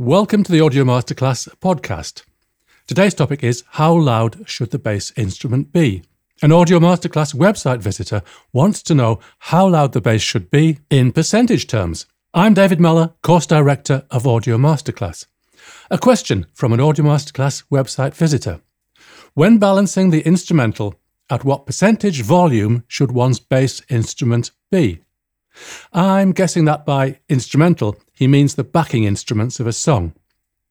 Welcome to the Audio Masterclass podcast. Today's topic is How loud should the bass instrument be? An Audio Masterclass website visitor wants to know how loud the bass should be in percentage terms. I'm David Mellor, course director of Audio Masterclass. A question from an Audio Masterclass website visitor. When balancing the instrumental, at what percentage volume should one's bass instrument be? I'm guessing that by instrumental, he means the backing instruments of a song.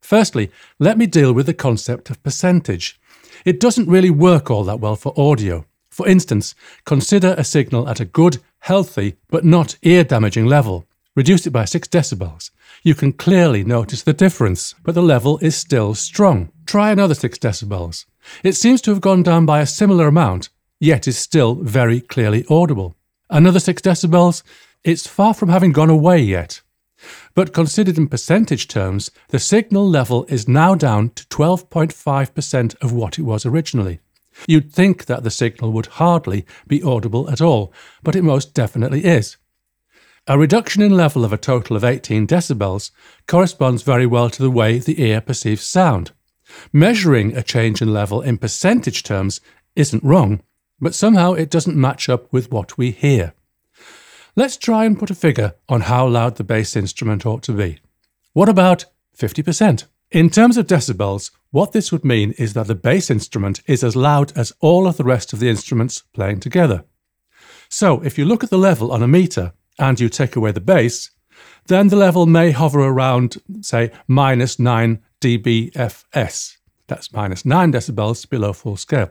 Firstly, let me deal with the concept of percentage. It doesn't really work all that well for audio. For instance, consider a signal at a good, healthy, but not ear damaging level. Reduce it by 6 decibels. You can clearly notice the difference, but the level is still strong. Try another 6 decibels. It seems to have gone down by a similar amount, yet is still very clearly audible. Another 6 decibels, it's far from having gone away yet. But considered in percentage terms, the signal level is now down to 12.5% of what it was originally. You'd think that the signal would hardly be audible at all, but it most definitely is. A reduction in level of a total of 18 decibels corresponds very well to the way the ear perceives sound. Measuring a change in level in percentage terms isn't wrong, but somehow it doesn't match up with what we hear. Let's try and put a figure on how loud the bass instrument ought to be. What about 50%? In terms of decibels, what this would mean is that the bass instrument is as loud as all of the rest of the instruments playing together. So, if you look at the level on a meter and you take away the bass, then the level may hover around, say, minus 9 dBFS. That's minus 9 decibels below full scale.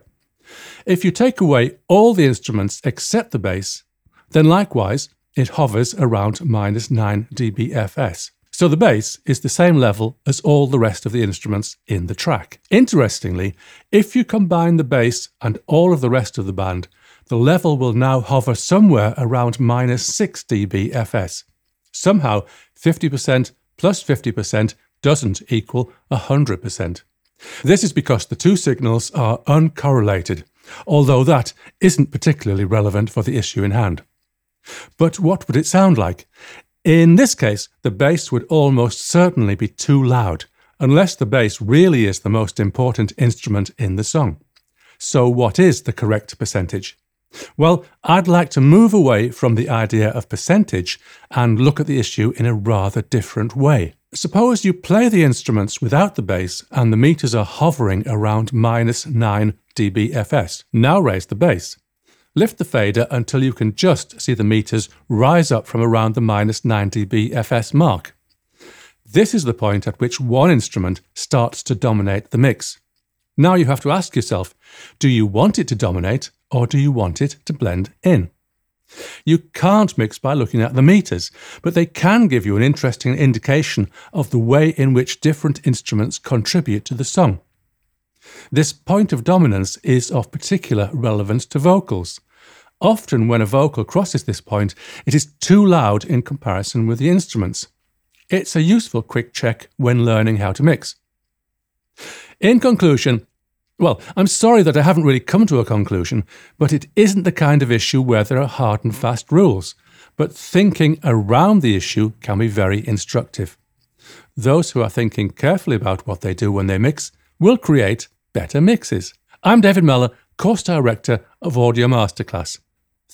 If you take away all the instruments except the bass, then likewise it hovers around minus 9 dBFS. So the bass is the same level as all the rest of the instruments in the track. Interestingly, if you combine the bass and all of the rest of the band, the level will now hover somewhere around minus 6 dBFS. Somehow, 50% plus 50% doesn't equal 100%. This is because the two signals are uncorrelated, although that isn't particularly relevant for the issue in hand. But what would it sound like? In this case, the bass would almost certainly be too loud, unless the bass really is the most important instrument in the song. So, what is the correct percentage? Well, I'd like to move away from the idea of percentage and look at the issue in a rather different way. Suppose you play the instruments without the bass and the meters are hovering around minus 9 dBFS. Now raise the bass. Lift the fader until you can just see the meters rise up from around the minus 9 dBFS mark. This is the point at which one instrument starts to dominate the mix. Now you have to ask yourself do you want it to dominate or do you want it to blend in? You can't mix by looking at the meters, but they can give you an interesting indication of the way in which different instruments contribute to the song. This point of dominance is of particular relevance to vocals. Often, when a vocal crosses this point, it is too loud in comparison with the instruments. It's a useful quick check when learning how to mix. In conclusion, well, I'm sorry that I haven't really come to a conclusion, but it isn't the kind of issue where there are hard and fast rules. But thinking around the issue can be very instructive. Those who are thinking carefully about what they do when they mix will create better mixes. I'm David Mellor, course director of Audio Masterclass.